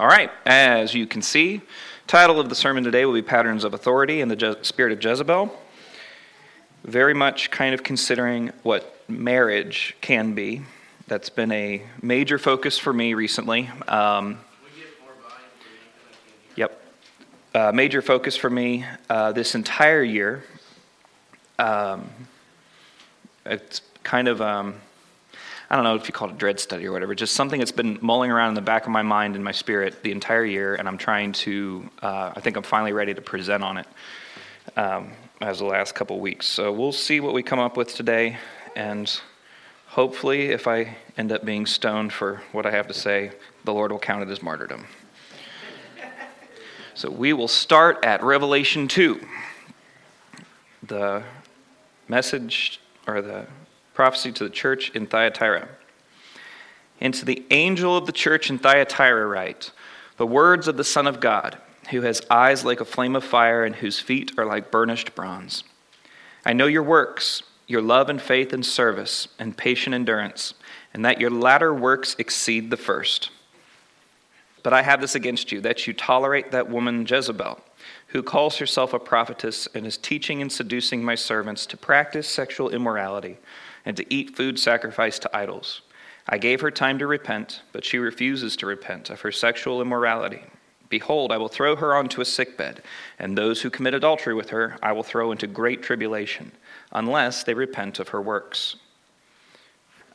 All right, as you can see, title of the sermon today will be Patterns of Authority and the Je- Spirit of Jezebel. Very much kind of considering what marriage can be. That's been a major focus for me recently. Um, yep. Uh, major focus for me uh, this entire year. Um, it's kind of. Um, I don't know if you call it a dread study or whatever, just something that's been mulling around in the back of my mind and my spirit the entire year, and I'm trying to, uh, I think I'm finally ready to present on it um, as the last couple weeks. So we'll see what we come up with today, and hopefully, if I end up being stoned for what I have to say, the Lord will count it as martyrdom. So we will start at Revelation 2. The message, or the prophecy to the church in Thyatira. And to the angel of the church in Thyatira write, The words of the Son of God, who has eyes like a flame of fire and whose feet are like burnished bronze. I know your works, your love and faith and service, and patient endurance, and that your latter works exceed the first. But I have this against you, that you tolerate that woman Jezebel, who calls herself a prophetess and is teaching and seducing my servants to practice sexual immorality and to eat food sacrificed to idols. I gave her time to repent, but she refuses to repent of her sexual immorality. Behold, I will throw her onto a sickbed, and those who commit adultery with her I will throw into great tribulation, unless they repent of her works.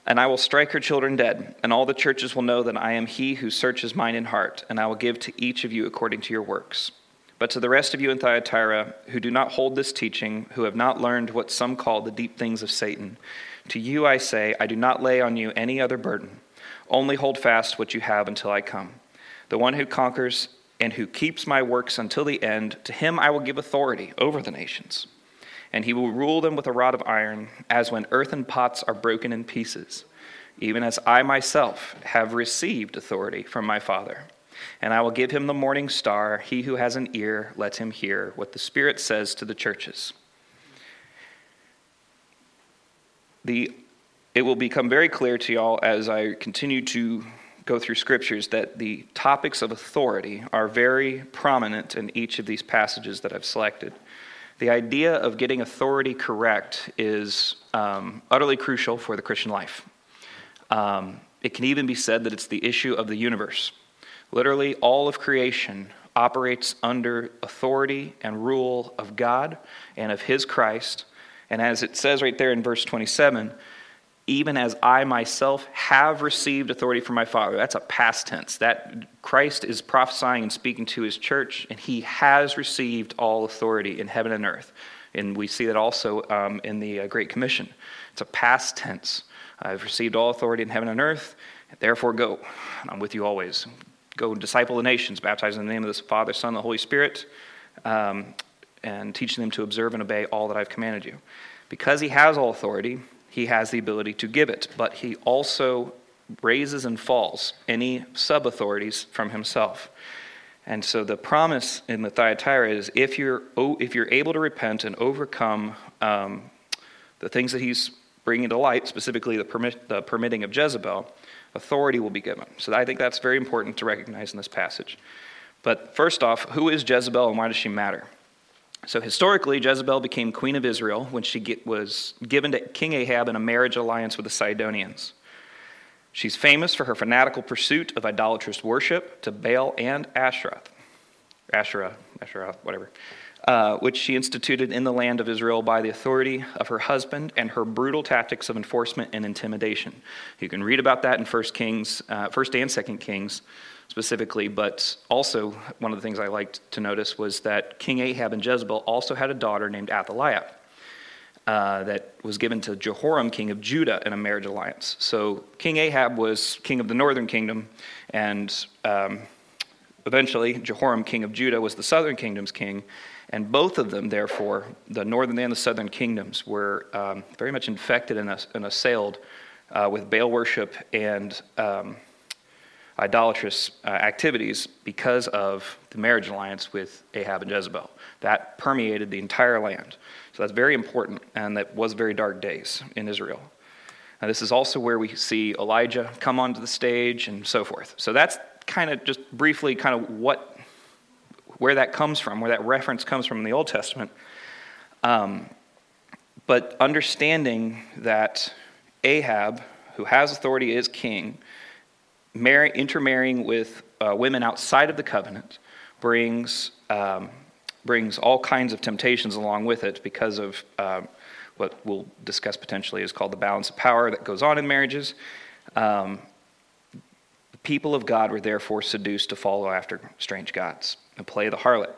And I will strike her children dead, and all the churches will know that I am he who searches mind and heart, and I will give to each of you according to your works. But to the rest of you in Thyatira who do not hold this teaching, who have not learned what some call the deep things of Satan, to you I say, I do not lay on you any other burden. Only hold fast what you have until I come. The one who conquers and who keeps my works until the end, to him I will give authority over the nations. And he will rule them with a rod of iron, as when earthen pots are broken in pieces, even as I myself have received authority from my Father. And I will give him the morning star. He who has an ear, let him hear what the Spirit says to the churches. The, it will become very clear to y'all as I continue to go through scriptures that the topics of authority are very prominent in each of these passages that I've selected. The idea of getting authority correct is um, utterly crucial for the Christian life. Um, it can even be said that it's the issue of the universe. Literally, all of creation operates under authority and rule of God and of His Christ and as it says right there in verse 27, even as I myself have received authority from my Father. That's a past tense. That Christ is prophesying and speaking to his church, and he has received all authority in heaven and earth. And we see that also um, in the uh, Great Commission. It's a past tense. I've received all authority in heaven and earth, and therefore go. I'm with you always. Go disciple the nations, baptize in the name of the Father, Son, and the Holy Spirit. Um, and teaching them to observe and obey all that I've commanded you. Because he has all authority, he has the ability to give it, but he also raises and falls any sub authorities from himself. And so the promise in the Thyatira is if you're, if you're able to repent and overcome um, the things that he's bringing to light, specifically the, permit, the permitting of Jezebel, authority will be given. So I think that's very important to recognize in this passage. But first off, who is Jezebel and why does she matter? So, historically, Jezebel became queen of Israel when she get, was given to King Ahab in a marriage alliance with the Sidonians. She's famous for her fanatical pursuit of idolatrous worship to Baal and Asheroth, Asherah, Asherah, whatever, uh, which she instituted in the land of Israel by the authority of her husband and her brutal tactics of enforcement and intimidation. You can read about that in First Kings, uh, First and Second Kings specifically, but also one of the things I liked to notice was that King Ahab and Jezebel also had a daughter named Athaliah. Uh, that was given to Jehoram, king of Judah, in a marriage alliance. So King Ahab was king of the northern kingdom, and um, eventually Jehoram, king of Judah, was the southern kingdom's king. And both of them, therefore, the northern and the southern kingdoms, were um, very much infected and, assailed uh, with Baal worship and um, idolatrous uh, activities because of the marriage alliance with Ahab and Jezebel. That permeated the entire land. So that's very important, and that was very dark days in Israel. Now, this is also where we see Elijah come onto the stage and so forth. So that's kind of just briefly kind of what where that comes from, where that reference comes from in the Old Testament. Um, but understanding that Ahab, who has authority, is king, marry, intermarrying with uh, women outside of the covenant brings, um, brings all kinds of temptations along with it because of uh, what we'll discuss potentially is called the balance of power that goes on in marriages. Um, the people of God were therefore seduced to follow after strange gods and play the harlot.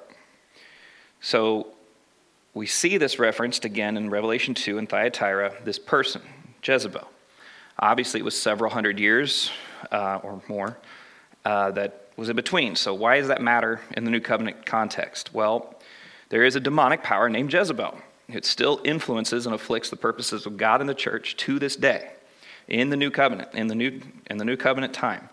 So we see this referenced again in Revelation 2 in Thyatira, this person, Jezebel. Obviously, it was several hundred years uh, or more uh, that was in between. So, why does that matter in the New Covenant context? Well, there is a demonic power named Jezebel. It still influences and afflicts the purposes of God and the church to this day in the New Covenant, in the New, in the new Covenant time.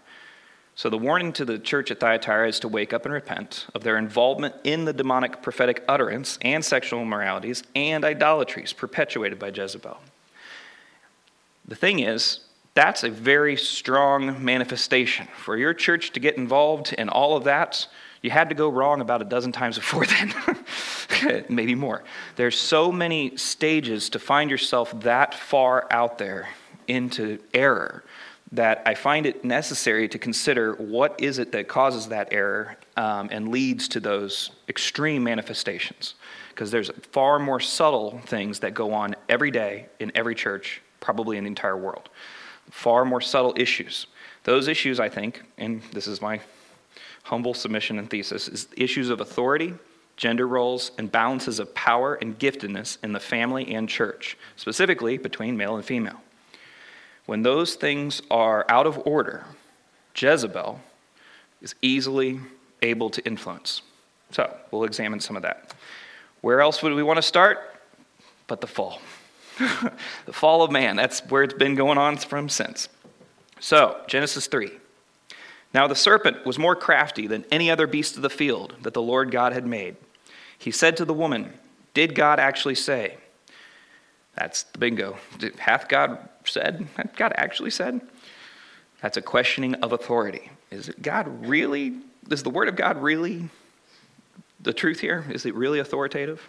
So, the warning to the church at Thyatira is to wake up and repent of their involvement in the demonic prophetic utterance and sexual immoralities and idolatries perpetuated by Jezebel. The thing is, that's a very strong manifestation. For your church to get involved in all of that, you had to go wrong about a dozen times before then, maybe more. There's so many stages to find yourself that far out there into error that I find it necessary to consider what is it that causes that error um, and leads to those extreme manifestations. Because there's far more subtle things that go on every day in every church probably in the entire world. Far more subtle issues. Those issues, I think, and this is my humble submission and thesis, is issues of authority, gender roles, and balances of power and giftedness in the family and church, specifically between male and female. When those things are out of order, Jezebel is easily able to influence. So, we'll examine some of that. Where else would we want to start? But the fall. the fall of man. That's where it's been going on from since. So, Genesis 3. Now the serpent was more crafty than any other beast of the field that the Lord God had made. He said to the woman, Did God actually say? That's the bingo. Hath God said? Hath God actually said? That's a questioning of authority. Is God really? Is the word of God really the truth here? Is it really authoritative?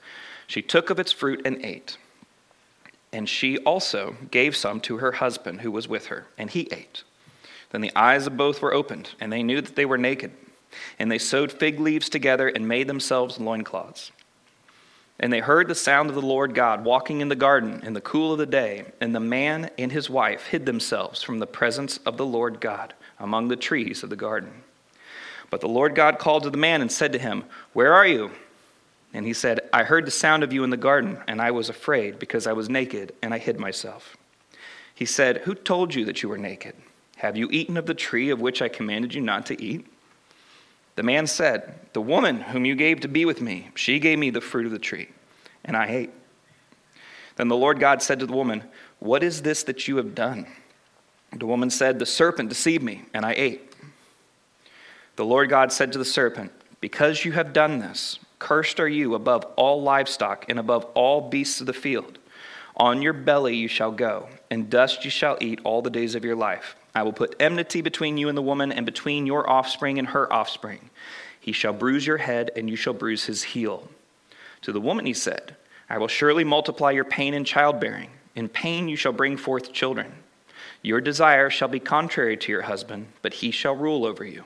she took of its fruit and ate. And she also gave some to her husband who was with her, and he ate. Then the eyes of both were opened, and they knew that they were naked. And they sewed fig leaves together and made themselves loincloths. And they heard the sound of the Lord God walking in the garden in the cool of the day, and the man and his wife hid themselves from the presence of the Lord God among the trees of the garden. But the Lord God called to the man and said to him, Where are you? And he said, I heard the sound of you in the garden, and I was afraid because I was naked, and I hid myself. He said, Who told you that you were naked? Have you eaten of the tree of which I commanded you not to eat? The man said, The woman whom you gave to be with me, she gave me the fruit of the tree, and I ate. Then the Lord God said to the woman, What is this that you have done? The woman said, The serpent deceived me, and I ate. The Lord God said to the serpent, Because you have done this, Cursed are you above all livestock and above all beasts of the field. On your belly you shall go, and dust you shall eat all the days of your life. I will put enmity between you and the woman, and between your offspring and her offspring. He shall bruise your head, and you shall bruise his heel. To the woman he said, I will surely multiply your pain in childbearing. In pain you shall bring forth children. Your desire shall be contrary to your husband, but he shall rule over you.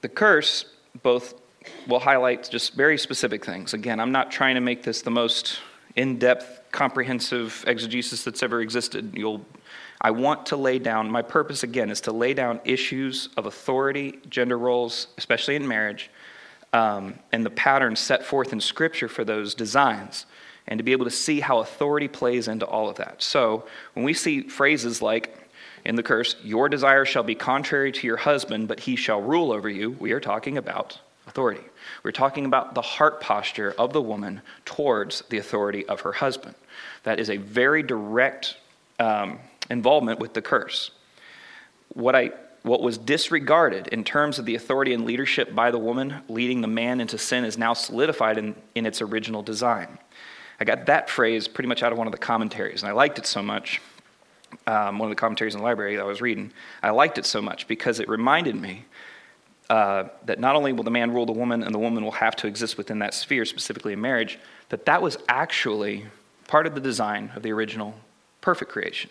the curse both will highlight just very specific things. Again, I'm not trying to make this the most in depth, comprehensive exegesis that's ever existed. You'll, I want to lay down, my purpose again is to lay down issues of authority, gender roles, especially in marriage, um, and the patterns set forth in Scripture for those designs, and to be able to see how authority plays into all of that. So when we see phrases like, in the curse, your desire shall be contrary to your husband, but he shall rule over you, we are talking about authority. We're talking about the heart posture of the woman towards the authority of her husband. That is a very direct um, involvement with the curse. What, I, what was disregarded in terms of the authority and leadership by the woman leading the man into sin is now solidified in, in its original design. I got that phrase pretty much out of one of the commentaries, and I liked it so much. Um, one of the commentaries in the library that I was reading. I liked it so much because it reminded me uh, that not only will the man rule the woman and the woman will have to exist within that sphere, specifically in marriage, that that was actually part of the design of the original perfect creation.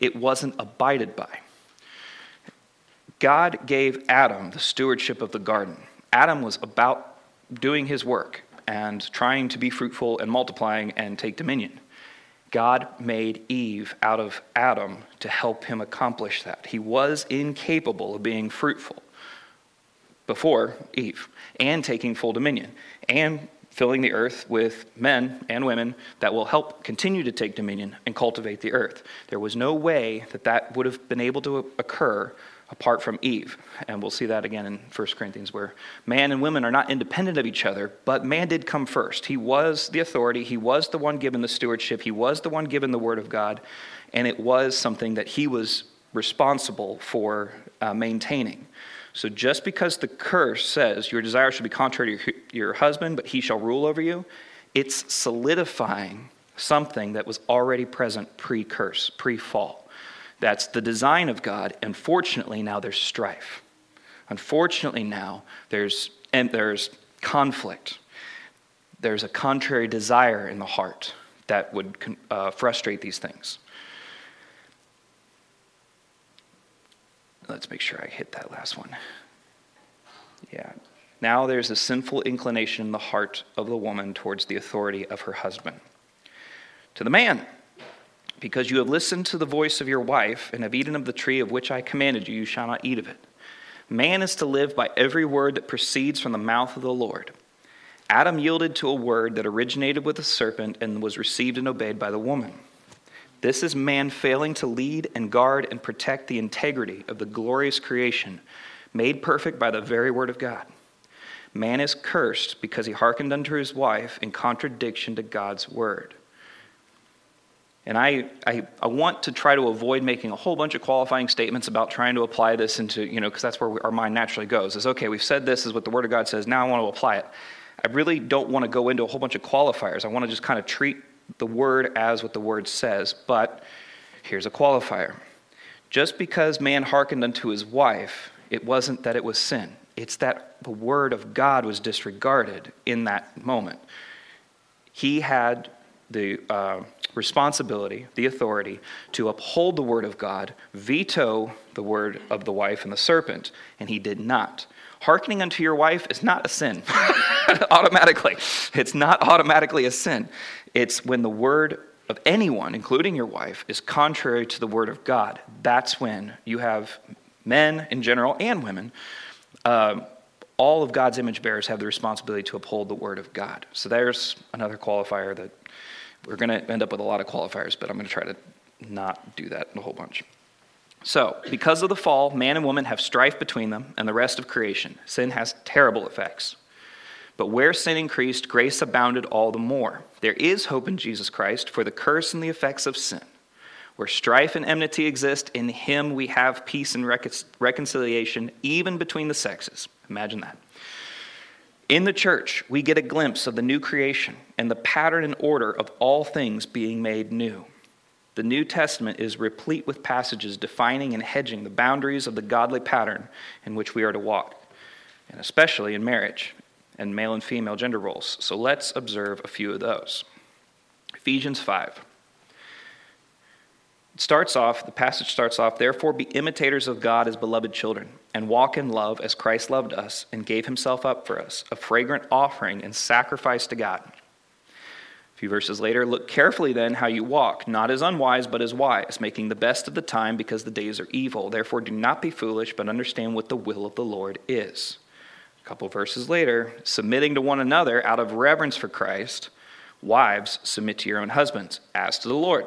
It wasn't abided by. God gave Adam the stewardship of the garden. Adam was about doing his work and trying to be fruitful and multiplying and take dominion. God made Eve out of Adam to help him accomplish that. He was incapable of being fruitful before Eve and taking full dominion and filling the earth with men and women that will help continue to take dominion and cultivate the earth. There was no way that that would have been able to occur apart from Eve. And we'll see that again in 1 Corinthians, where man and women are not independent of each other, but man did come first. He was the authority, he was the one given the stewardship, he was the one given the word of God, and it was something that he was responsible for uh, maintaining. So just because the curse says your desire should be contrary to your husband, but he shall rule over you, it's solidifying something that was already present pre curse, pre fall. That's the design of God. Unfortunately, now there's strife. Unfortunately, now there's, and there's conflict. There's a contrary desire in the heart that would uh, frustrate these things. Let's make sure I hit that last one. Yeah. Now there's a sinful inclination in the heart of the woman towards the authority of her husband. To the man, because you have listened to the voice of your wife and have eaten of the tree of which I commanded you, you shall not eat of it. Man is to live by every word that proceeds from the mouth of the Lord. Adam yielded to a word that originated with the serpent and was received and obeyed by the woman. This is man failing to lead and guard and protect the integrity of the glorious creation made perfect by the very word of God. Man is cursed because he hearkened unto his wife in contradiction to God's word. And I, I, I, want to try to avoid making a whole bunch of qualifying statements about trying to apply this into, you know, because that's where we, our mind naturally goes is, okay, we've said this is what the Word of God says, now I want to apply it. I really don't want to go into a whole bunch of qualifiers. I want to just kind of treat the word as what the word says. But here's a qualifier just because man hearkened unto his wife, it wasn't that it was sin, it's that the word of God was disregarded in that moment. He had the uh, responsibility, the authority to uphold the word of God, veto the word of the wife and the serpent, and he did not. Hearkening unto your wife is not a sin automatically. It's not automatically a sin. It's when the word of anyone, including your wife, is contrary to the word of God. That's when you have men in general and women. Uh, all of God's image bearers have the responsibility to uphold the word of God. So there's another qualifier that we're going to end up with a lot of qualifiers, but I'm going to try to not do that a whole bunch. So, because of the fall, man and woman have strife between them and the rest of creation. Sin has terrible effects. But where sin increased, grace abounded all the more. There is hope in Jesus Christ for the curse and the effects of sin. Where strife and enmity exist, in him we have peace and reconciliation, even between the sexes. Imagine that. In the church, we get a glimpse of the new creation and the pattern and order of all things being made new. The New Testament is replete with passages defining and hedging the boundaries of the godly pattern in which we are to walk, and especially in marriage and male and female gender roles. So let's observe a few of those. Ephesians 5. It starts off, the passage starts off, therefore be imitators of God as beloved children, and walk in love as Christ loved us and gave himself up for us, a fragrant offering and sacrifice to God. A few verses later, look carefully then how you walk, not as unwise, but as wise, making the best of the time because the days are evil. Therefore, do not be foolish, but understand what the will of the Lord is. A couple verses later, submitting to one another out of reverence for Christ, wives, submit to your own husbands, as to the Lord.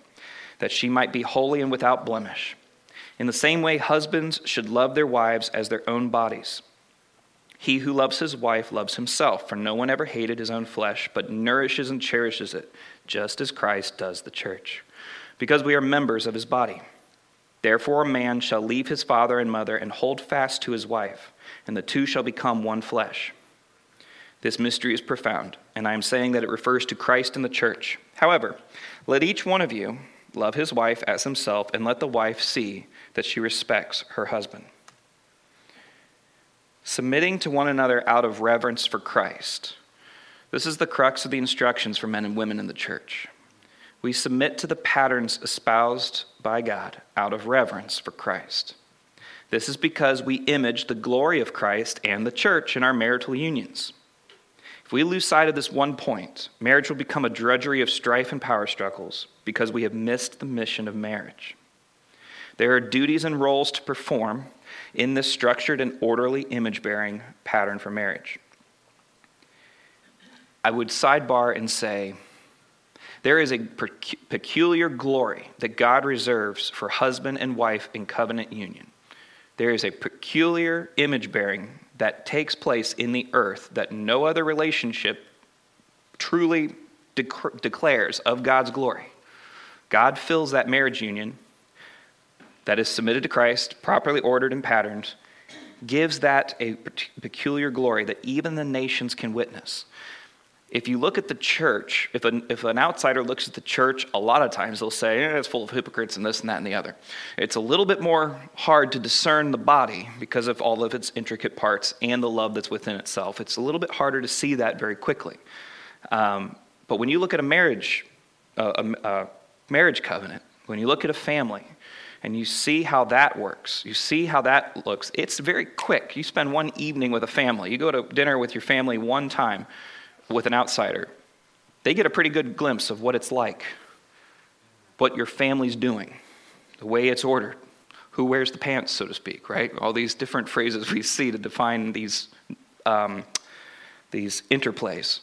that she might be holy and without blemish. In the same way, husbands should love their wives as their own bodies. He who loves his wife loves himself, for no one ever hated his own flesh, but nourishes and cherishes it, just as Christ does the church, because we are members of his body. Therefore, a man shall leave his father and mother and hold fast to his wife, and the two shall become one flesh. This mystery is profound, and I am saying that it refers to Christ and the church. However, let each one of you love his wife as himself, and let the wife see that she respects her husband submitting to one another out of reverence for Christ. This is the crux of the instructions for men and women in the church. We submit to the patterns espoused by God out of reverence for Christ. This is because we image the glory of Christ and the church in our marital unions. If we lose sight of this one point, marriage will become a drudgery of strife and power struggles because we have missed the mission of marriage. There are duties and roles to perform in this structured and orderly image bearing pattern for marriage. I would sidebar and say there is a peculiar glory that God reserves for husband and wife in covenant union. There is a peculiar image bearing that takes place in the earth that no other relationship truly declares of God's glory. God fills that marriage union that is submitted to Christ, properly ordered and patterned, gives that a peculiar glory that even the nations can witness. If you look at the church, if an, if an outsider looks at the church, a lot of times they'll say, eh, it's full of hypocrites and this and that and the other. It's a little bit more hard to discern the body because of all of its intricate parts and the love that's within itself. It's a little bit harder to see that very quickly. Um, but when you look at a marriage, uh, a, a marriage covenant, when you look at a family, and you see how that works. You see how that looks. It's very quick. You spend one evening with a family, you go to dinner with your family one time with an outsider. They get a pretty good glimpse of what it's like, what your family's doing, the way it's ordered, who wears the pants, so to speak, right? All these different phrases we see to define these, um, these interplays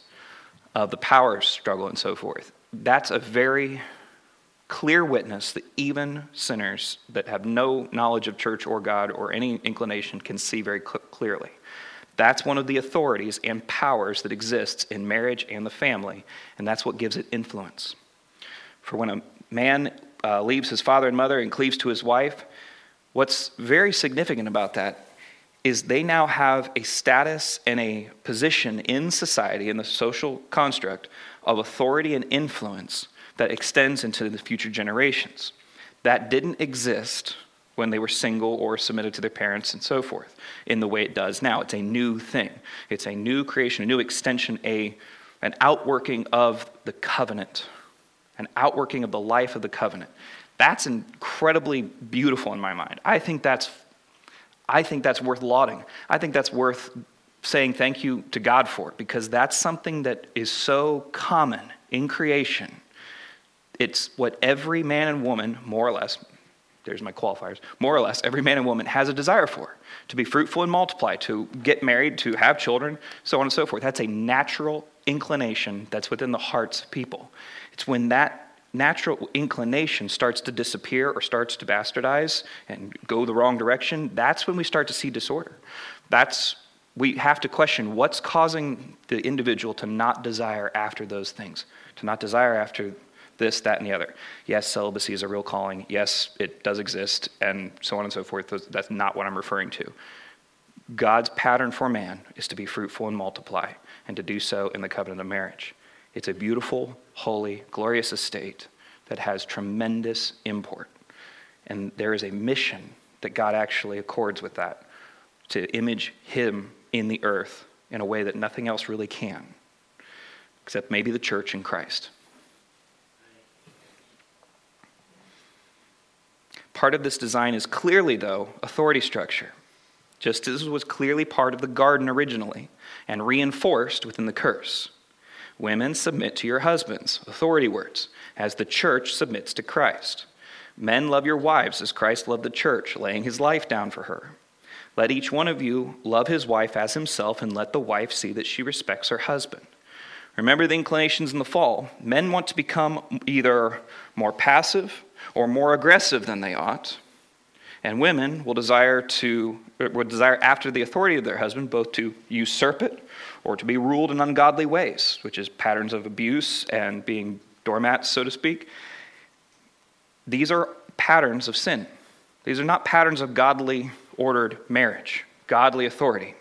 of the power struggle and so forth. That's a very clear witness that even sinners that have no knowledge of church or God or any inclination can see very cl- clearly. That's one of the authorities and powers that exists in marriage and the family, and that's what gives it influence. For when a man uh, leaves his father and mother and cleaves to his wife, what's very significant about that is they now have a status and a position in society, in the social construct, of authority and influence that extends into the future generations. That didn't exist when they were single or submitted to their parents and so forth in the way it does now. It's a new thing, it's a new creation, a new extension, a, an outworking of the covenant, an outworking of the life of the covenant. That's incredibly beautiful in my mind. I think that's, I think that's worth lauding. I think that's worth saying thank you to God for it because that's something that is so common in creation it's what every man and woman, more or less, there's my qualifiers, more or less, every man and woman has a desire for to be fruitful and multiply, to get married, to have children, so on and so forth. That's a natural inclination that's within the hearts of people. It's when that natural inclination starts to disappear or starts to bastardize and go the wrong direction, that's when we start to see disorder. That's we have to question what's causing the individual to not desire after those things, to not desire after this, that, and the other. Yes, celibacy is a real calling. Yes, it does exist, and so on and so forth. That's not what I'm referring to. God's pattern for man is to be fruitful and multiply, and to do so in the covenant of marriage. It's a beautiful, holy, glorious estate that has tremendous import. And there is a mission that God actually accords with that to image Him in the earth in a way that nothing else really can, except maybe the church in Christ. Part of this design is clearly, though, authority structure, just as was clearly part of the garden originally and reinforced within the curse. Women, submit to your husbands, authority words, as the church submits to Christ. Men, love your wives as Christ loved the church, laying his life down for her. Let each one of you love his wife as himself, and let the wife see that she respects her husband. Remember the inclinations in the fall. Men want to become either more passive or more aggressive than they ought. And women will desire to er, will desire after the authority of their husband both to usurp it or to be ruled in ungodly ways, which is patterns of abuse and being doormats, so to speak. These are patterns of sin. These are not patterns of godly ordered marriage, godly authority.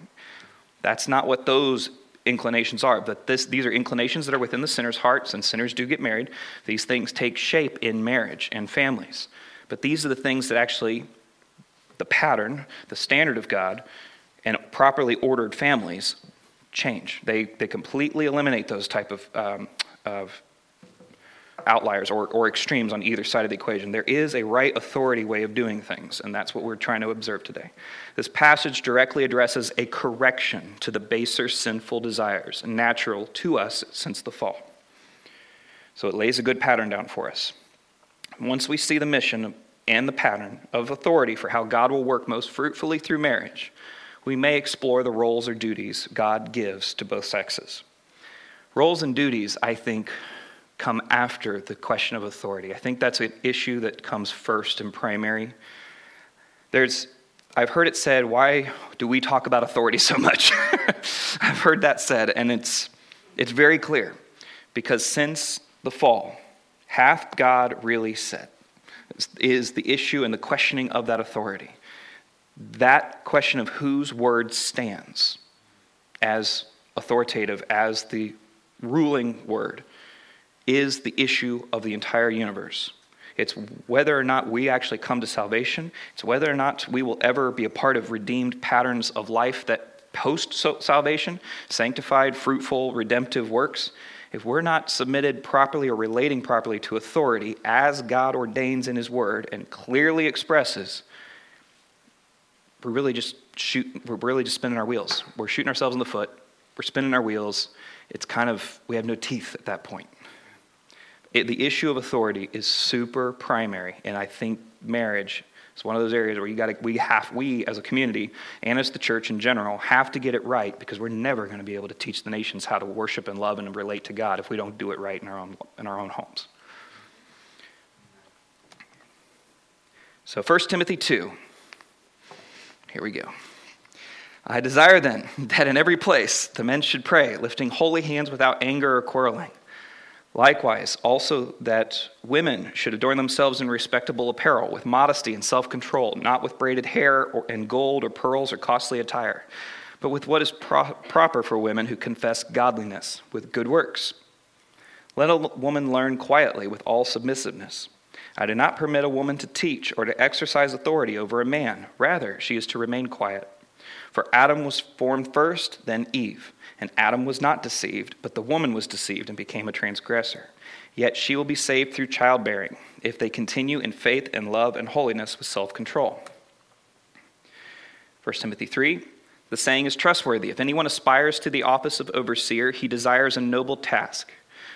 That's not what those inclinations are. But this, these are inclinations that are within the sinner's hearts, and sinners do get married. These things take shape in marriage and families. But these are the things that actually, the pattern, the standard of God, and properly ordered families change. They, they completely eliminate those type of, um, of outliers or, or extremes on either side of the equation. There is a right authority way of doing things, and that's what we're trying to observe today. This passage directly addresses a correction to the baser sinful desires, natural to us since the fall. So it lays a good pattern down for us. Once we see the mission and the pattern of authority for how God will work most fruitfully through marriage, we may explore the roles or duties God gives to both sexes. Roles and duties, I think, come after the question of authority. I think that's an issue that comes first and primary. There's, I've heard it said, why do we talk about authority so much? I've heard that said, and it's, it's very clear. Because since the fall, hath God really said? Is the issue and the questioning of that authority. That question of whose word stands as authoritative, as the ruling word is the issue of the entire universe. It's whether or not we actually come to salvation. It's whether or not we will ever be a part of redeemed patterns of life that post salvation, sanctified, fruitful, redemptive works. If we're not submitted properly or relating properly to authority as God ordains in His Word and clearly expresses, we're really just shoot, we're really just spinning our wheels. We're shooting ourselves in the foot. We're spinning our wheels. It's kind of we have no teeth at that point. It, the issue of authority is super primary, and I think marriage is one of those areas where you got we have we as a community and as the church in general have to get it right because we're never going to be able to teach the nations how to worship and love and relate to God if we don't do it right in our own in our own homes. So 1 Timothy 2. Here we go. I desire then that in every place the men should pray, lifting holy hands without anger or quarreling. Likewise, also that women should adorn themselves in respectable apparel, with modesty and self control, not with braided hair or, and gold or pearls or costly attire, but with what is pro- proper for women who confess godliness, with good works. Let a woman learn quietly with all submissiveness. I do not permit a woman to teach or to exercise authority over a man. Rather, she is to remain quiet. For Adam was formed first, then Eve. And Adam was not deceived, but the woman was deceived and became a transgressor. Yet she will be saved through childbearing, if they continue in faith and love and holiness with self control. 1 Timothy 3 The saying is trustworthy. If anyone aspires to the office of overseer, he desires a noble task.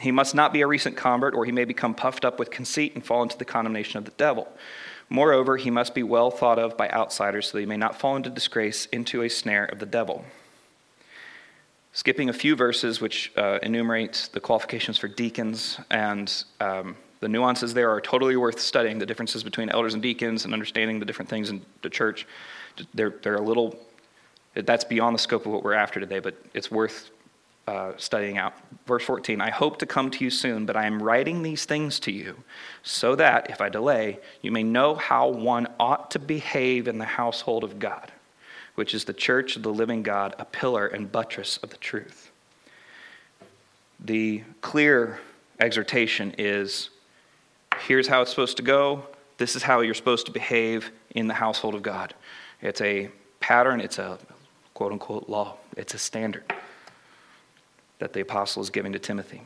He must not be a recent convert, or he may become puffed up with conceit and fall into the condemnation of the devil. Moreover, he must be well thought of by outsiders so that he may not fall into disgrace, into a snare of the devil. Skipping a few verses which uh, enumerate the qualifications for deacons and um, the nuances there are totally worth studying the differences between elders and deacons and understanding the different things in the church. They're, they're a little, that's beyond the scope of what we're after today, but it's worth uh, studying out. Verse 14 I hope to come to you soon, but I am writing these things to you so that, if I delay, you may know how one ought to behave in the household of God, which is the church of the living God, a pillar and buttress of the truth. The clear exhortation is here's how it's supposed to go. This is how you're supposed to behave in the household of God. It's a pattern, it's a quote unquote law, it's a standard that the apostle is giving to Timothy.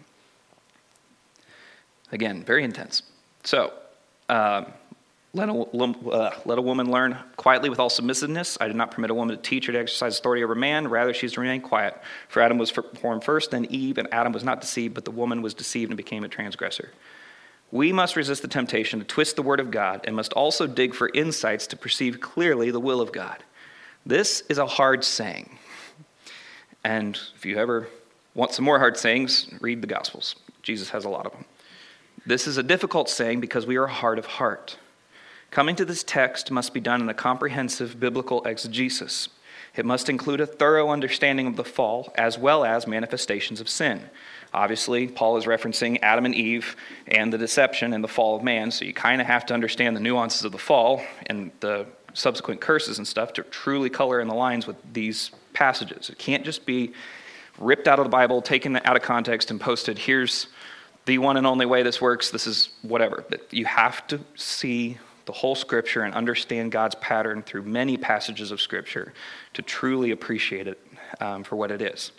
Again, very intense. So, um, let, a, uh, let a woman learn quietly with all submissiveness. I did not permit a woman to teach or to exercise authority over man. Rather, she is to remain quiet. For Adam was formed first, then Eve, and Adam was not deceived, but the woman was deceived and became a transgressor. We must resist the temptation to twist the word of God and must also dig for insights to perceive clearly the will of God. This is a hard saying. And if you ever want some more hard sayings, read the Gospels. Jesus has a lot of them. This is a difficult saying because we are hard of heart. Coming to this text must be done in a comprehensive biblical exegesis. It must include a thorough understanding of the fall as well as manifestations of sin. Obviously, Paul is referencing Adam and Eve and the deception and the fall of man, so you kind of have to understand the nuances of the fall and the subsequent curses and stuff to truly color in the lines with these passages. It can't just be ripped out of the Bible, taken out of context, and posted, here's the one and only way this works, this is whatever. You have to see the whole scripture and understand God's pattern through many passages of scripture to truly appreciate it um, for what it is.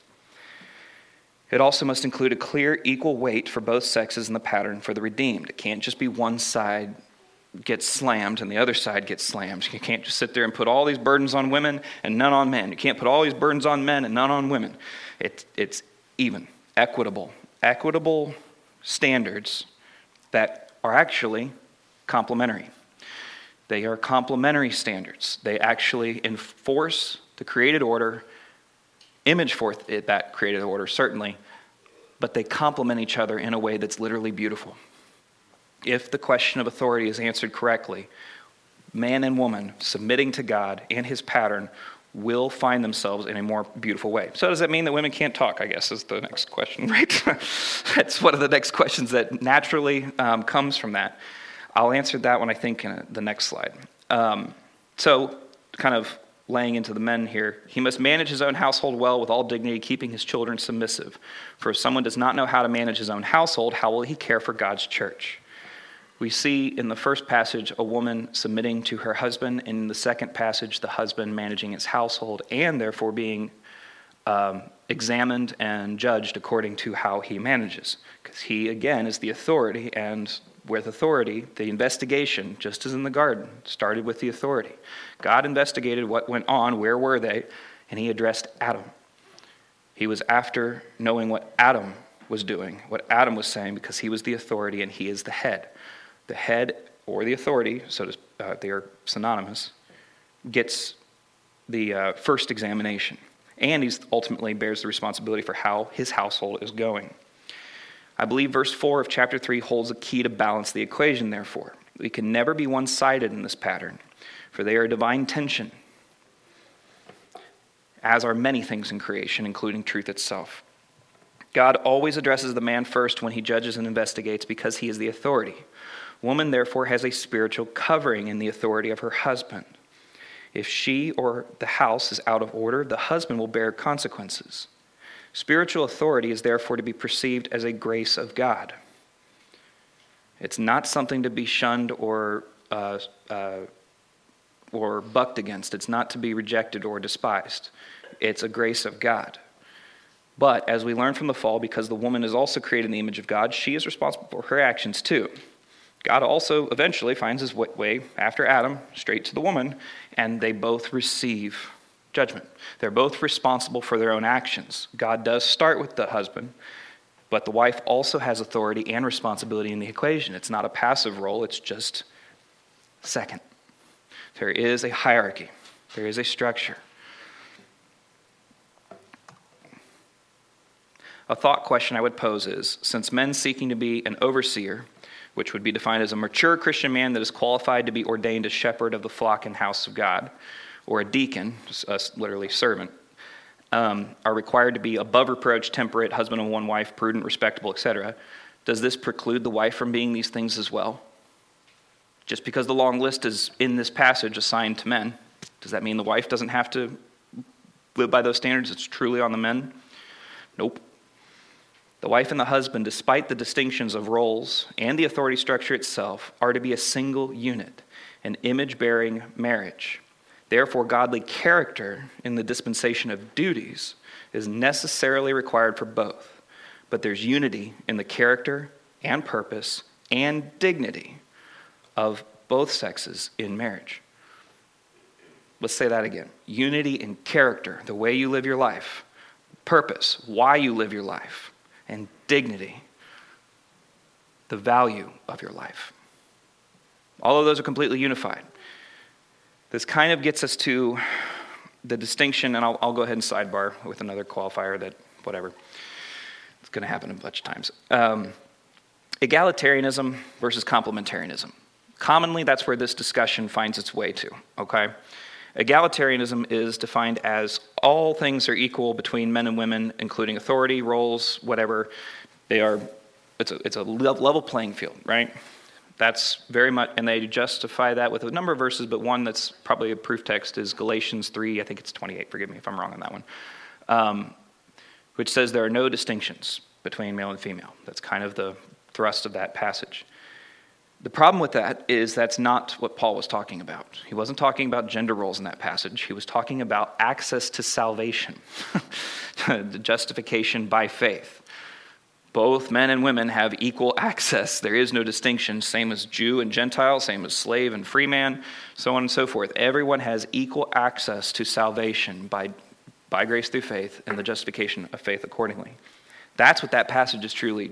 It also must include a clear, equal weight for both sexes in the pattern for the redeemed. It can't just be one side gets slammed and the other side gets slammed. You can't just sit there and put all these burdens on women and none on men. You can't put all these burdens on men and none on women. It, it's even, equitable. Equitable standards that are actually complementary. They are complementary standards. They actually enforce the created order image forth that created order, certainly, but they complement each other in a way that's literally beautiful. If the question of authority is answered correctly, man and woman submitting to God and his pattern will find themselves in a more beautiful way. So, does that mean that women can't talk? I guess is the next question, right? That's one of the next questions that naturally um, comes from that. I'll answer that one, I think, in the next slide. Um, so, kind of laying into the men here. He must manage his own household well with all dignity, keeping his children submissive. For if someone does not know how to manage his own household, how will he care for God's church? We see in the first passage a woman submitting to her husband, and in the second passage, the husband managing his household and therefore being um, examined and judged according to how he manages. Because he, again, is the authority, and with authority, the investigation, just as in the garden, started with the authority. God investigated what went on, where were they, and he addressed Adam. He was after knowing what Adam was doing, what Adam was saying, because he was the authority and he is the head. The head or the authority, so to, uh, they are synonymous, gets the uh, first examination. And he ultimately bears the responsibility for how his household is going. I believe verse 4 of chapter 3 holds a key to balance the equation, therefore. We can never be one sided in this pattern, for they are a divine tension, as are many things in creation, including truth itself. God always addresses the man first when he judges and investigates because he is the authority. Woman, therefore, has a spiritual covering in the authority of her husband. If she or the house is out of order, the husband will bear consequences. Spiritual authority is therefore to be perceived as a grace of God. It's not something to be shunned or, uh, uh, or bucked against. It's not to be rejected or despised. It's a grace of God. But as we learn from the fall, because the woman is also created in the image of God, she is responsible for her actions too. God also eventually finds his way after Adam straight to the woman, and they both receive judgment. They're both responsible for their own actions. God does start with the husband, but the wife also has authority and responsibility in the equation. It's not a passive role, it's just Second, there is a hierarchy, there is a structure. A thought question I would pose is since men seeking to be an overseer, which would be defined as a mature Christian man that is qualified to be ordained as shepherd of the flock and house of God, or a deacon, a literally servant, um, are required to be above reproach, temperate, husband of one wife, prudent, respectable, etc. Does this preclude the wife from being these things as well? Just because the long list is in this passage assigned to men, does that mean the wife doesn't have to live by those standards? It's truly on the men? Nope. The wife and the husband, despite the distinctions of roles and the authority structure itself, are to be a single unit, an image bearing marriage. Therefore, godly character in the dispensation of duties is necessarily required for both. But there's unity in the character and purpose and dignity of both sexes in marriage. Let's say that again unity in character, the way you live your life, purpose, why you live your life, and dignity, the value of your life. All of those are completely unified. This kind of gets us to the distinction, and I'll, I'll go ahead and sidebar with another qualifier that, whatever, it's going to happen a bunch of times. Um, egalitarianism versus complementarianism. Commonly, that's where this discussion finds its way to, okay? Egalitarianism is defined as all things are equal between men and women, including authority, roles, whatever. They are, it's a, it's a level playing field, right? That's very much, and they justify that with a number of verses, but one that's probably a proof text is Galatians 3, I think it's 28, forgive me if I'm wrong on that one, um, which says there are no distinctions between male and female. That's kind of the thrust of that passage. The problem with that is that's not what Paul was talking about. He wasn't talking about gender roles in that passage. He was talking about access to salvation, the justification by faith. Both men and women have equal access. There is no distinction, same as Jew and Gentile, same as slave and free man, so on and so forth. Everyone has equal access to salvation by, by grace through faith and the justification of faith accordingly. That's what that passage is truly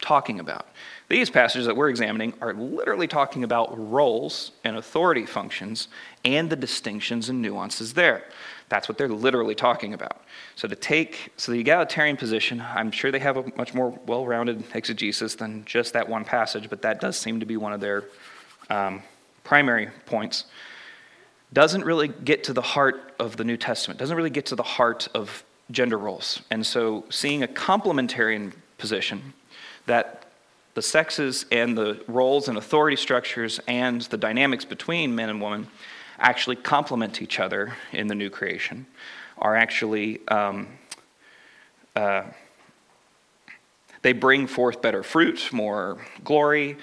talking about. These passages that we're examining are literally talking about roles and authority functions and the distinctions and nuances there. That's what they're literally talking about. So to take so the egalitarian position, I'm sure they have a much more well-rounded exegesis than just that one passage, but that does seem to be one of their um, primary points. Doesn't really get to the heart of the New Testament. Doesn't really get to the heart of gender roles. And so seeing a complementarian position that the sexes and the roles and authority structures and the dynamics between men and women actually complement each other in the new creation, are actually, um, uh, they bring forth better fruit, more glory,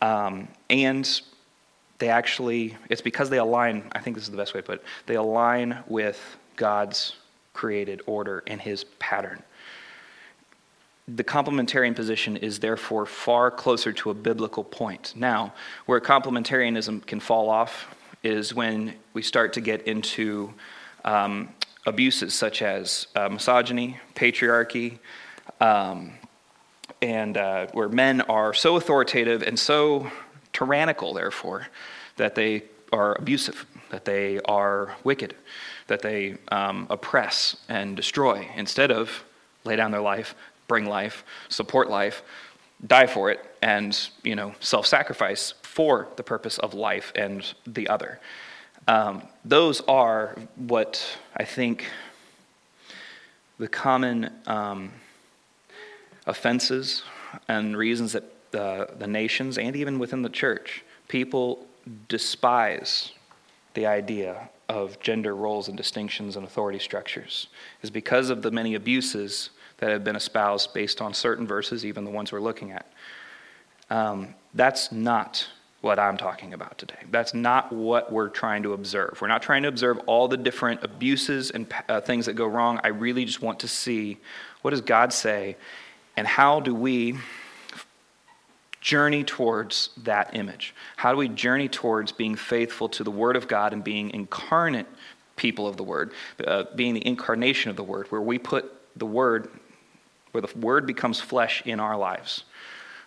um, and they actually, it's because they align, I think this is the best way to put it, they align with God's created order and his pattern. The complementarian position is therefore far closer to a biblical point. Now, where complementarianism can fall off is when we start to get into um, abuses such as uh, misogyny, patriarchy, um, and uh, where men are so authoritative and so tyrannical, therefore, that they are abusive, that they are wicked, that they um, oppress and destroy instead of lay down their life, bring life, support life, die for it, and you know self-sacrifice for the purpose of life and the other. Um, those are what I think the common um, offenses and reasons that uh, the nations and even within the church, people despise the idea of gender roles and distinctions and authority structures, is because of the many abuses that have been espoused based on certain verses, even the ones we're looking at. Um, that's not what I'm talking about today. That's not what we're trying to observe. We're not trying to observe all the different abuses and uh, things that go wrong. I really just want to see what does God say and how do we journey towards that image? How do we journey towards being faithful to the Word of God and being incarnate people of the Word, uh, being the incarnation of the Word, where we put the Word, where the Word becomes flesh in our lives?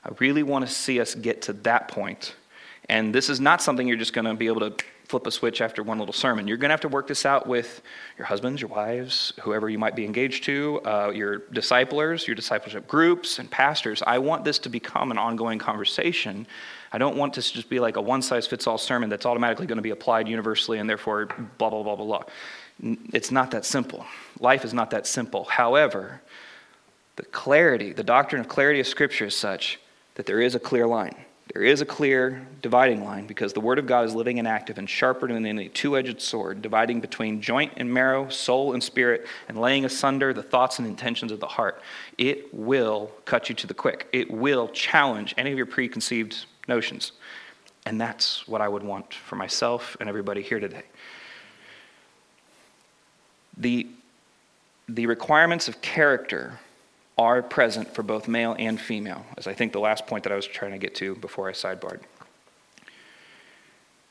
I really want to see us get to that point. And this is not something you're just going to be able to flip a switch after one little sermon. You're going to have to work this out with your husbands, your wives, whoever you might be engaged to, uh, your disciplers, your discipleship groups, and pastors. I want this to become an ongoing conversation. I don't want this to just be like a one size fits all sermon that's automatically going to be applied universally and therefore blah, blah, blah, blah, blah. It's not that simple. Life is not that simple. However, the clarity, the doctrine of clarity of Scripture is such that there is a clear line. There is a clear dividing line because the Word of God is living and active and sharper than any two edged sword, dividing between joint and marrow, soul and spirit, and laying asunder the thoughts and intentions of the heart. It will cut you to the quick, it will challenge any of your preconceived notions. And that's what I would want for myself and everybody here today. The, the requirements of character are present for both male and female, as I think the last point that I was trying to get to before I sidebarred.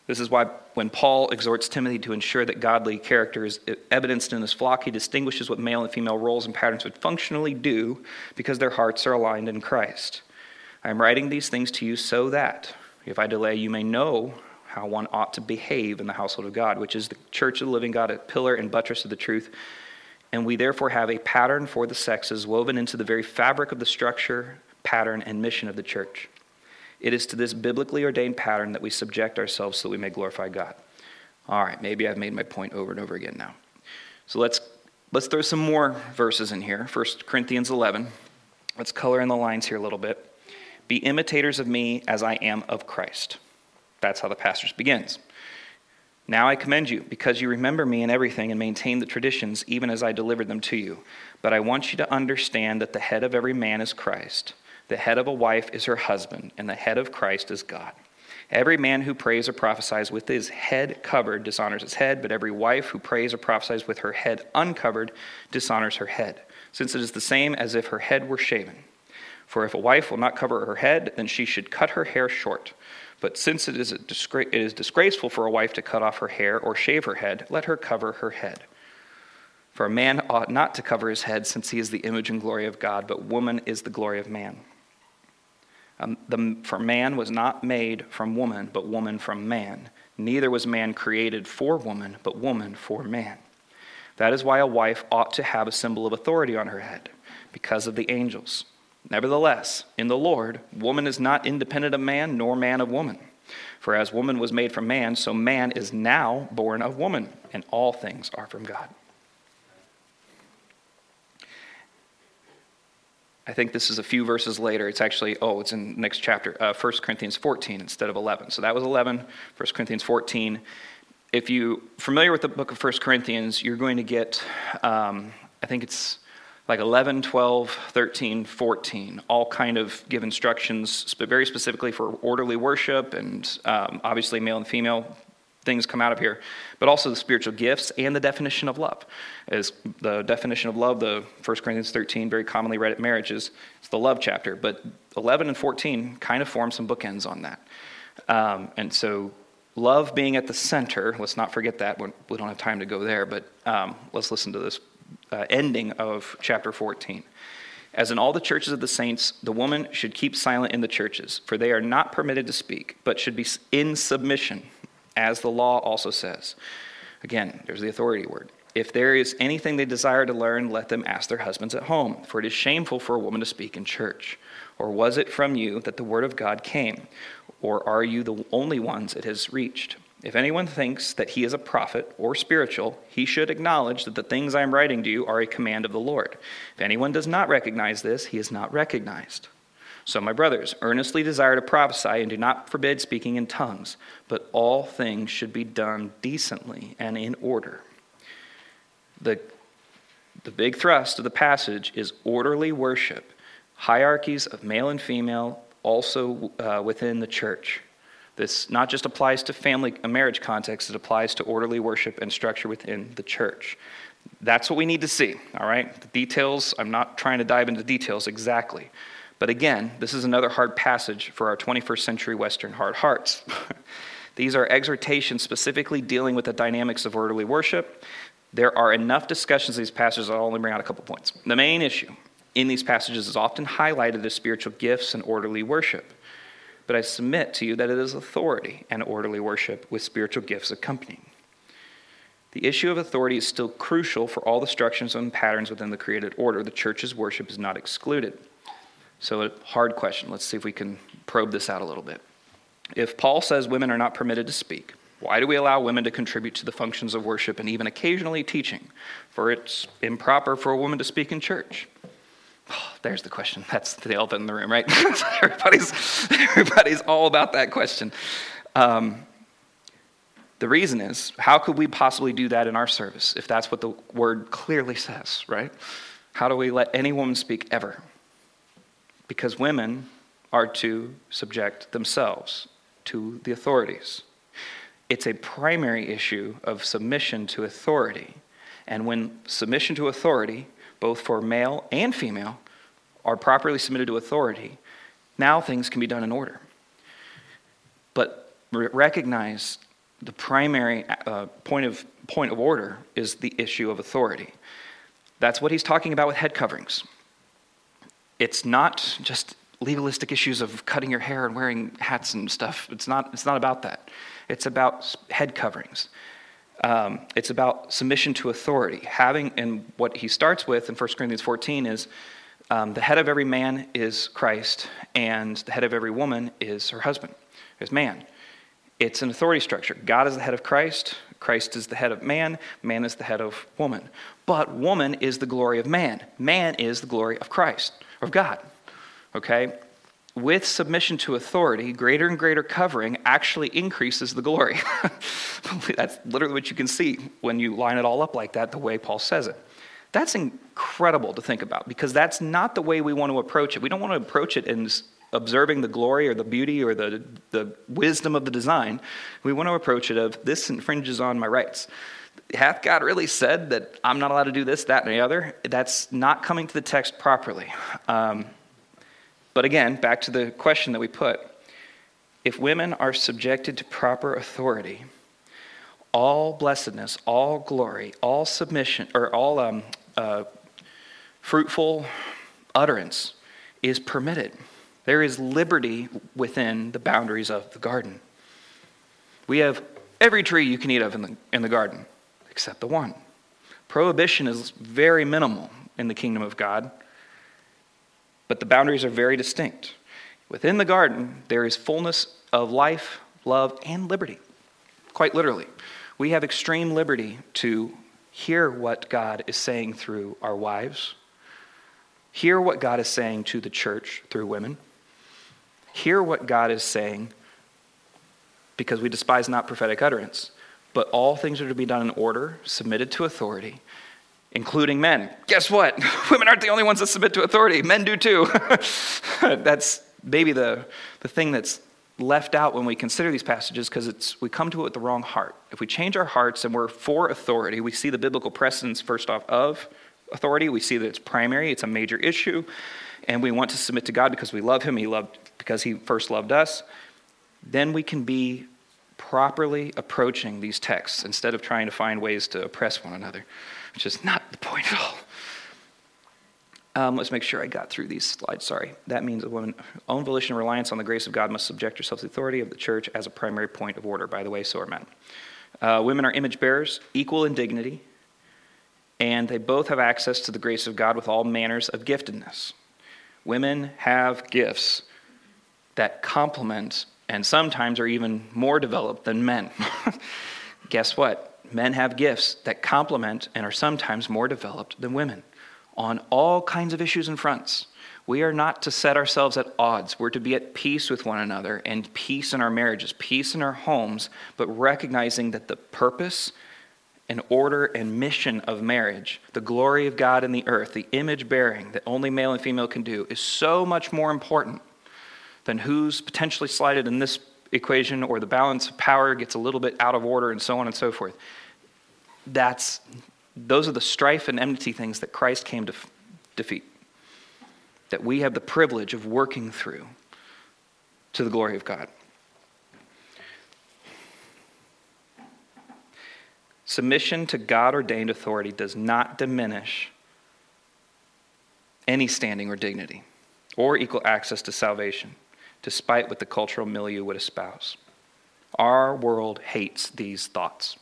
This is why when Paul exhorts Timothy to ensure that godly character is evidenced in his flock, he distinguishes what male and female roles and patterns would functionally do because their hearts are aligned in Christ. I am writing these things to you so that, if I delay, you may know how one ought to behave in the household of God, which is the church of the living God, a pillar and buttress of the truth and we therefore have a pattern for the sexes woven into the very fabric of the structure, pattern, and mission of the church. It is to this biblically ordained pattern that we subject ourselves so that we may glorify God. All right, maybe I've made my point over and over again now. So let's let's throw some more verses in here. 1 Corinthians 11. Let's color in the lines here a little bit. Be imitators of me as I am of Christ. That's how the passage begins. Now I commend you, because you remember me in everything and maintain the traditions, even as I delivered them to you. But I want you to understand that the head of every man is Christ, the head of a wife is her husband, and the head of Christ is God. Every man who prays or prophesies with his head covered dishonors his head, but every wife who prays or prophesies with her head uncovered dishonors her head, since it is the same as if her head were shaven. For if a wife will not cover her head, then she should cut her hair short. But since it is, disgra- it is disgraceful for a wife to cut off her hair or shave her head, let her cover her head. For a man ought not to cover his head, since he is the image and glory of God, but woman is the glory of man. Um, the, for man was not made from woman, but woman from man. Neither was man created for woman, but woman for man. That is why a wife ought to have a symbol of authority on her head, because of the angels. Nevertheless, in the Lord, woman is not independent of man, nor man of woman. For as woman was made from man, so man is now born of woman, and all things are from God. I think this is a few verses later. It's actually, oh, it's in next chapter, uh, 1 Corinthians 14 instead of 11. So that was 11, 1 Corinthians 14. If you're familiar with the book of 1 Corinthians, you're going to get, um, I think it's like 11, 12, 13, 14, all kind of give instructions, but very specifically for orderly worship, and um, obviously male and female things come out of here, but also the spiritual gifts and the definition of love. As the definition of love, the 1 Corinthians 13, very commonly read at marriages, it's the love chapter, but 11 and 14 kind of form some bookends on that. Um, and so love being at the center, let's not forget that. We don't have time to go there, but um, let's listen to this uh, ending of chapter 14. As in all the churches of the saints, the woman should keep silent in the churches, for they are not permitted to speak, but should be in submission, as the law also says. Again, there's the authority word. If there is anything they desire to learn, let them ask their husbands at home, for it is shameful for a woman to speak in church. Or was it from you that the word of God came? Or are you the only ones it has reached? If anyone thinks that he is a prophet or spiritual, he should acknowledge that the things I am writing to you are a command of the Lord. If anyone does not recognize this, he is not recognized. So, my brothers, earnestly desire to prophesy and do not forbid speaking in tongues, but all things should be done decently and in order. The, the big thrust of the passage is orderly worship, hierarchies of male and female also uh, within the church. This not just applies to family, a marriage context, it applies to orderly worship and structure within the church. That's what we need to see, all right? The details, I'm not trying to dive into details exactly. But again, this is another hard passage for our 21st century Western hard hearts. These are exhortations specifically dealing with the dynamics of orderly worship. There are enough discussions in these passages, I'll only bring out a couple points. The main issue in these passages is often highlighted as spiritual gifts and orderly worship. But I submit to you that it is authority and orderly worship with spiritual gifts accompanying. The issue of authority is still crucial for all the structures and patterns within the created order. The church's worship is not excluded. So, a hard question. Let's see if we can probe this out a little bit. If Paul says women are not permitted to speak, why do we allow women to contribute to the functions of worship and even occasionally teaching? For it's improper for a woman to speak in church. Oh, there's the question. That's the elephant in the room, right? everybody's, everybody's all about that question. Um, the reason is, how could we possibly do that in our service if that's what the word clearly says, right? How do we let any woman speak ever? Because women are to subject themselves to the authorities. It's a primary issue of submission to authority. And when submission to authority, both for male and female, are properly submitted to authority, now things can be done in order. But recognize the primary uh, point, of, point of order is the issue of authority. That's what he's talking about with head coverings. It's not just legalistic issues of cutting your hair and wearing hats and stuff. It's not, it's not about that. It's about head coverings. Um, it's about submission to authority. Having, and what he starts with in 1 Corinthians 14 is um, the head of every man is Christ, and the head of every woman is her husband, is man. It's an authority structure. God is the head of Christ, Christ is the head of man, man is the head of woman. But woman is the glory of man, man is the glory of Christ, of God. Okay? With submission to authority, greater and greater covering actually increases the glory. That's literally what you can see when you line it all up like that, the way Paul says it. That's incredible to think about because that's not the way we want to approach it. We don't want to approach it in observing the glory or the beauty or the, the wisdom of the design. We want to approach it of this infringes on my rights. Hath God really said that I'm not allowed to do this, that, and the other? That's not coming to the text properly. Um, but again, back to the question that we put if women are subjected to proper authority, all blessedness, all glory, all submission, or all um, uh, fruitful utterance is permitted. There is liberty within the boundaries of the garden. We have every tree you can eat of in the, in the garden, except the one. Prohibition is very minimal in the kingdom of God but the boundaries are very distinct. Within the garden, there is fullness of life, love, and liberty. Quite literally. We have extreme liberty to hear what God is saying through our wives, hear what God is saying to the church through women, hear what God is saying because we despise not prophetic utterance. But all things are to be done in order, submitted to authority, including men. Guess what? Women aren't the only ones that submit to authority, men do too. that's maybe the, the thing that's left out when we consider these passages because we come to it with the wrong heart. If we change our hearts and we're for authority, we see the biblical precedence first off of authority. We see that it's primary, it's a major issue, and we want to submit to God because we love him, he loved because he first loved us. Then we can be properly approaching these texts instead of trying to find ways to oppress one another which is not the point at all. Um, let's make sure I got through these slides. Sorry. That means a woman's own volition and reliance on the grace of God must subject herself to the authority of the church as a primary point of order. By the way, so are men. Uh, women are image bearers, equal in dignity, and they both have access to the grace of God with all manners of giftedness. Women have gifts that complement and sometimes are even more developed than men. Guess what? Men have gifts that complement and are sometimes more developed than women on all kinds of issues and fronts. We are not to set ourselves at odds. We're to be at peace with one another and peace in our marriages, peace in our homes, but recognizing that the purpose and order and mission of marriage, the glory of God in the earth, the image bearing that only male and female can do, is so much more important than who's potentially slighted in this equation or the balance of power gets a little bit out of order and so on and so forth that's, those are the strife and enmity things that Christ came to f- defeat, that we have the privilege of working through to the glory of God. Submission to God ordained authority does not diminish any standing or dignity or equal access to salvation. despite what the cultural milieu would espouse. Our world hates these thoughts.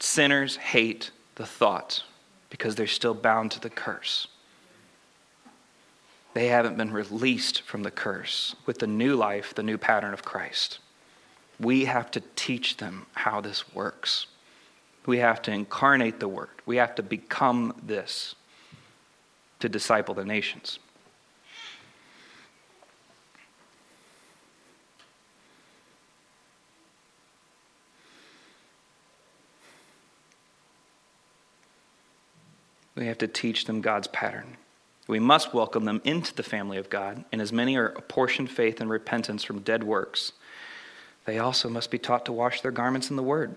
Sinners hate the thought because they're still bound to the curse. They haven't been released from the curse with the new life, the new pattern of Christ. We have to teach them how this works. We have to incarnate the Word. We have to become this to disciple the nations. We have to teach them God's pattern. We must welcome them into the family of God, and as many are apportioned faith and repentance from dead works, they also must be taught to wash their garments in the Word.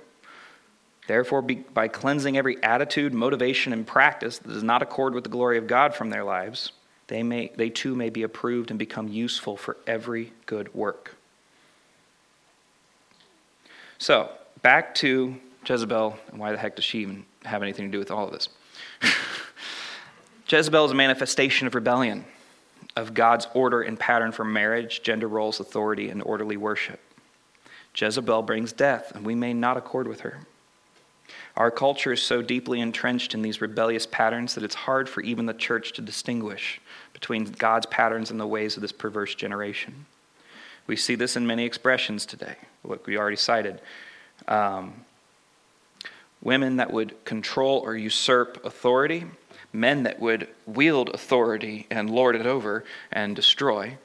Therefore, by cleansing every attitude, motivation, and practice that does not accord with the glory of God from their lives, they, may, they too may be approved and become useful for every good work. So, back to Jezebel, and why the heck does she even have anything to do with all of this? Jezebel is a manifestation of rebellion, of God's order and pattern for marriage, gender roles, authority, and orderly worship. Jezebel brings death, and we may not accord with her. Our culture is so deeply entrenched in these rebellious patterns that it's hard for even the church to distinguish between God's patterns and the ways of this perverse generation. We see this in many expressions today, what we already cited. Um, women that would control or usurp authority, men that would wield authority and lord it over and destroy,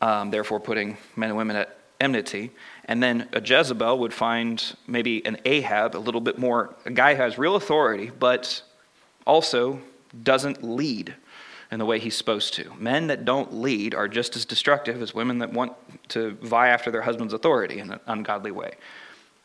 um, therefore putting men and women at enmity. And then a Jezebel would find maybe an Ahab, a little bit more, a guy who has real authority, but also doesn't lead in the way he's supposed to. Men that don't lead are just as destructive as women that want to vie after their husband's authority in an ungodly way.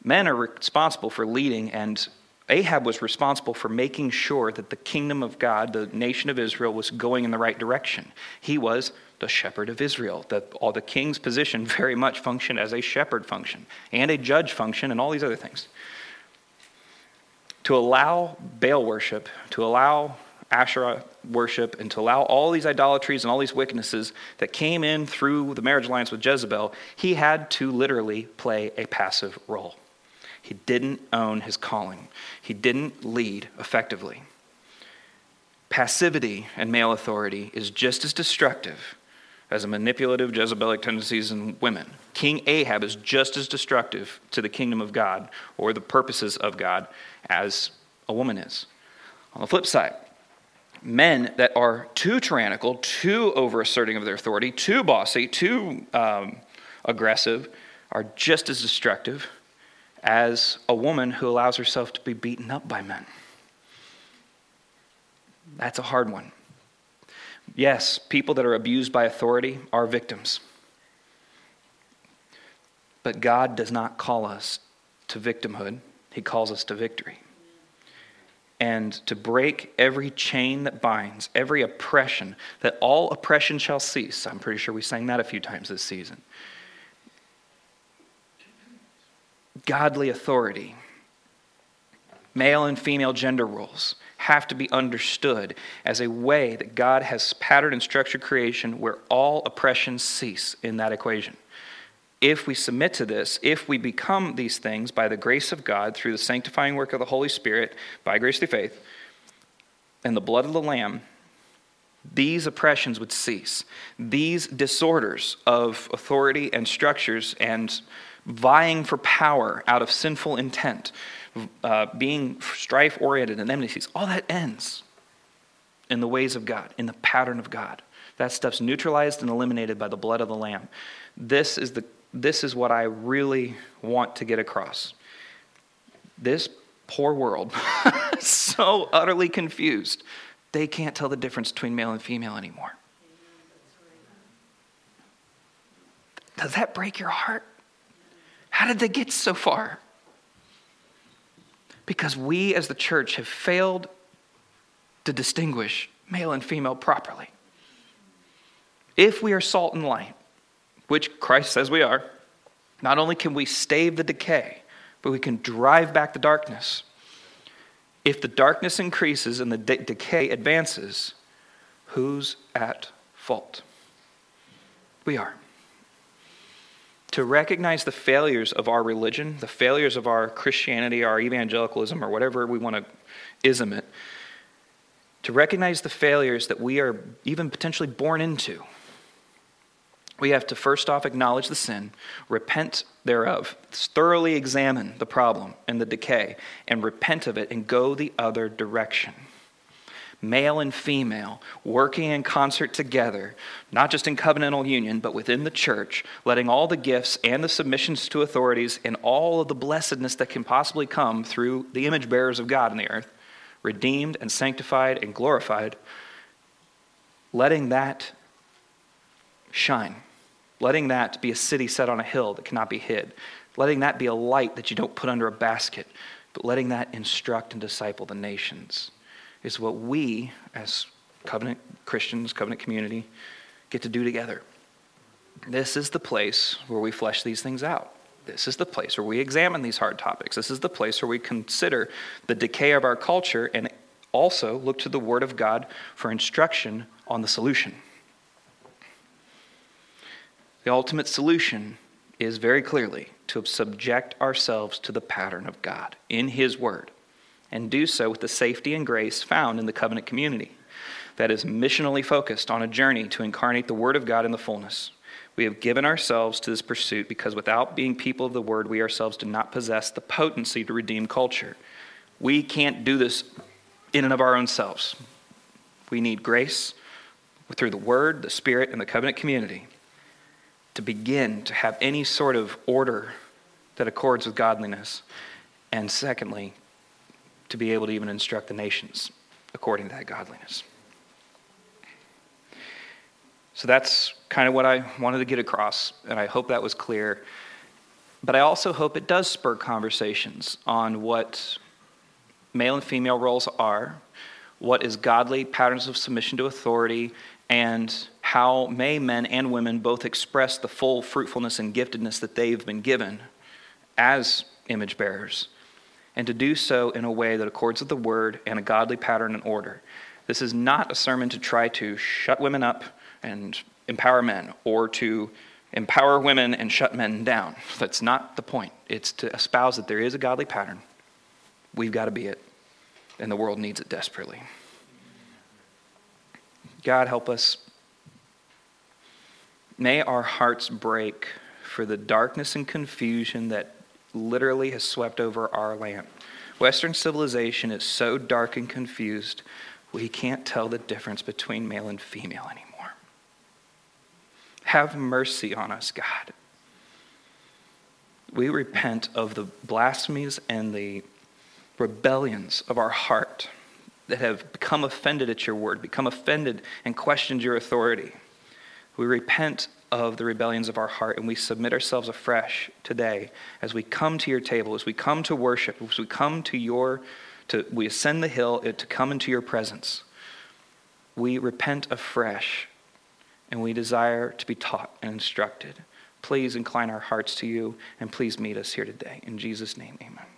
Men are responsible for leading, and Ahab was responsible for making sure that the kingdom of God, the nation of Israel, was going in the right direction. He was the shepherd of Israel. The, all the king's position very much functioned as a shepherd function and a judge function and all these other things. To allow Baal worship, to allow Asherah worship, and to allow all these idolatries and all these wickednesses that came in through the marriage alliance with Jezebel, he had to literally play a passive role. He didn't own his calling, he didn't lead effectively. Passivity and male authority is just as destructive as a manipulative Jezebelic tendencies in women. King Ahab is just as destructive to the kingdom of God or the purposes of God as a woman is. On the flip side, men that are too tyrannical, too overasserting of their authority, too bossy, too um, aggressive, are just as destructive as a woman who allows herself to be beaten up by men. That's a hard one. Yes, people that are abused by authority are victims. But God does not call us to victimhood, He calls us to victory. And to break every chain that binds, every oppression, that all oppression shall cease. I'm pretty sure we sang that a few times this season. Godly authority, male and female gender roles, have to be understood as a way that God has patterned and structured creation where all oppressions cease in that equation. If we submit to this, if we become these things by the grace of God through the sanctifying work of the Holy Spirit, by grace through faith, and the blood of the Lamb, these oppressions would cease. These disorders of authority and structures and vying for power out of sinful intent uh, being strife oriented and enmities, all that ends in the ways of God, in the pattern of God. That stuff's neutralized and eliminated by the blood of the Lamb. This is, the, this is what I really want to get across. This poor world, so utterly confused, they can't tell the difference between male and female anymore. Does that break your heart? How did they get so far? Because we as the church have failed to distinguish male and female properly. If we are salt and light, which Christ says we are, not only can we stave the decay, but we can drive back the darkness. If the darkness increases and the de- decay advances, who's at fault? We are. To recognize the failures of our religion, the failures of our Christianity, our evangelicalism, or whatever we want to ism it, to recognize the failures that we are even potentially born into. We have to first off acknowledge the sin, repent thereof, thoroughly examine the problem and the decay, and repent of it and go the other direction male and female, working in concert together, not just in covenantal union, but within the church, letting all the gifts and the submissions to authorities and all of the blessedness that can possibly come through the image bearers of God in the earth, redeemed and sanctified and glorified, letting that shine, letting that be a city set on a hill that cannot be hid, letting that be a light that you don't put under a basket, but letting that instruct and disciple the nations is what we, as covenant Christians, covenant community, get to do together. This is the place where we flesh these things out. This is the place where we examine these hard topics. This is the place where we consider the decay of our culture and also look to the Word of God for instruction on the solution. The ultimate solution is very clearly to subject ourselves to the pattern of God in His Word and do so with the safety and grace found in the covenant community that is missionally focused on a journey to incarnate the Word of God in the fullness. We have given ourselves to this pursuit because without being people of the Word, we ourselves do not possess the potency to redeem culture. We can't do this in and of our own selves. We need grace through the Word, the Spirit, and the covenant community to begin to have any sort of order that accords with godliness. And secondly, to be able to even instruct the nations according to that godliness. So that's kind of what I wanted to get across, and I hope that was clear. But I also hope it does spur conversations on what male and female roles are, what is godly patterns of submission to authority, and how may men and women both express the full fruitfulness and giftedness that they've been given as image bearers and to do so in a way that accords with the word and a godly pattern and order. This is not a sermon to try to shut women up and empower men or to empower women and shut men down. That's not the point. It's to espouse that there is a godly pattern. We've got to be it, and the world needs it desperately. God, help us. May our hearts break for the darkness and confusion that literally has swept over our land. Western civilization is so dark and confused, we can't tell the difference between male and female anymore. Have mercy on us, God. We repent of the blasphemies and the rebellions of our heart that have become offended at your word, become offended and questioned your authority. We repent of the rebellions of our heart, and we submit ourselves afresh today as we come to your table, as we come to worship, as we come to your, to, we ascend the hill to come into your presence. We repent afresh, and we desire to be taught and instructed. Please incline our hearts to you, and please meet us here today. In Jesus' name, amen.